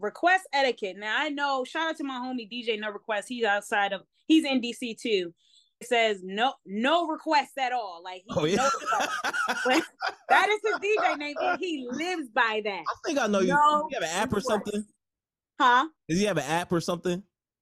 request etiquette. Now I know. Shout out to my homie DJ No Request. He's outside of. He's in DC too. It says no no requests at all. Like Oh yeah. no, that is his DJ name, he lives by that. I think I know you. No you have an app or something? Huh? Does he have an app or something?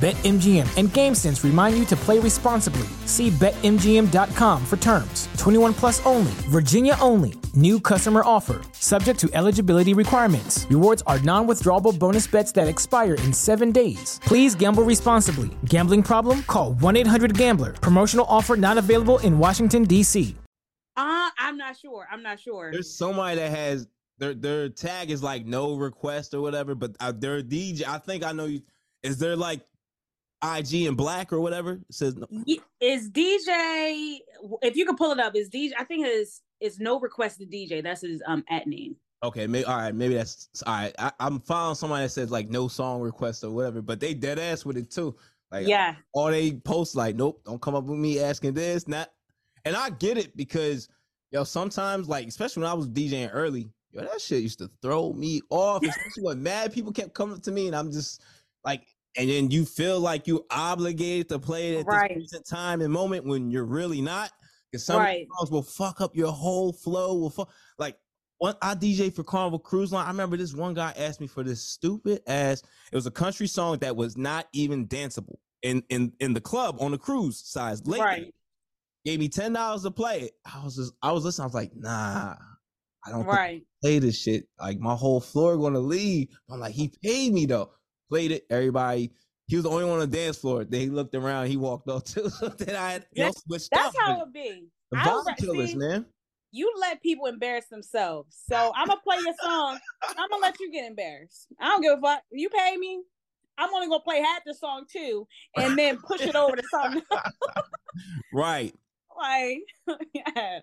BetMGM and GameSense remind you to play responsibly. See BetMGM.com for terms. 21 plus only, Virginia only. New customer offer, subject to eligibility requirements. Rewards are non withdrawable bonus bets that expire in seven days. Please gamble responsibly. Gambling problem? Call 1 800 Gambler. Promotional offer not available in Washington, D.C. Uh, I'm not sure. I'm not sure. There's somebody that has their their tag is like no request or whatever, but uh, their DJ. I think I know you. Is there like IG in black or whatever? It says no. Is DJ? If you can pull it up, is DJ? I think his is no request to DJ. That's his um at name. Okay, maybe all right, maybe that's all right. I, I'm following somebody that says like no song request or whatever, but they dead ass with it too. Like Yeah, or they post like, nope, don't come up with me asking this, not. And I get it because yo, sometimes like, especially when I was DJing early, yo, that shit used to throw me off. Especially when mad people kept coming up to me, and I'm just like, and then you feel like you obligated to play it at Right. this time and moment when you're really not. Because some Right. songs will fuck up your whole flow. Will fuck like one I DJ for Carnival Cruise Line. I remember this one guy asked me for this stupid ass. It was a country song that was not even danceable in in in the club on the cruise size. Late right, gave me ten dollars to play it. I was just I was listening. I was like, nah, I don't right. play this shit. Like my whole floor gonna leave. I'm like, he paid me though. Played it. Everybody. He was the only one on the dance floor. Then he looked around. He walked off too. then I had That's- switched That's up. how it be. The I vibe killers, see, man. You let people embarrass themselves. So I'm gonna play your song. I'm gonna let you get embarrassed. I don't give a fuck. You pay me. I'm only gonna play half the song too, and then push it over to something Right. like, yeah.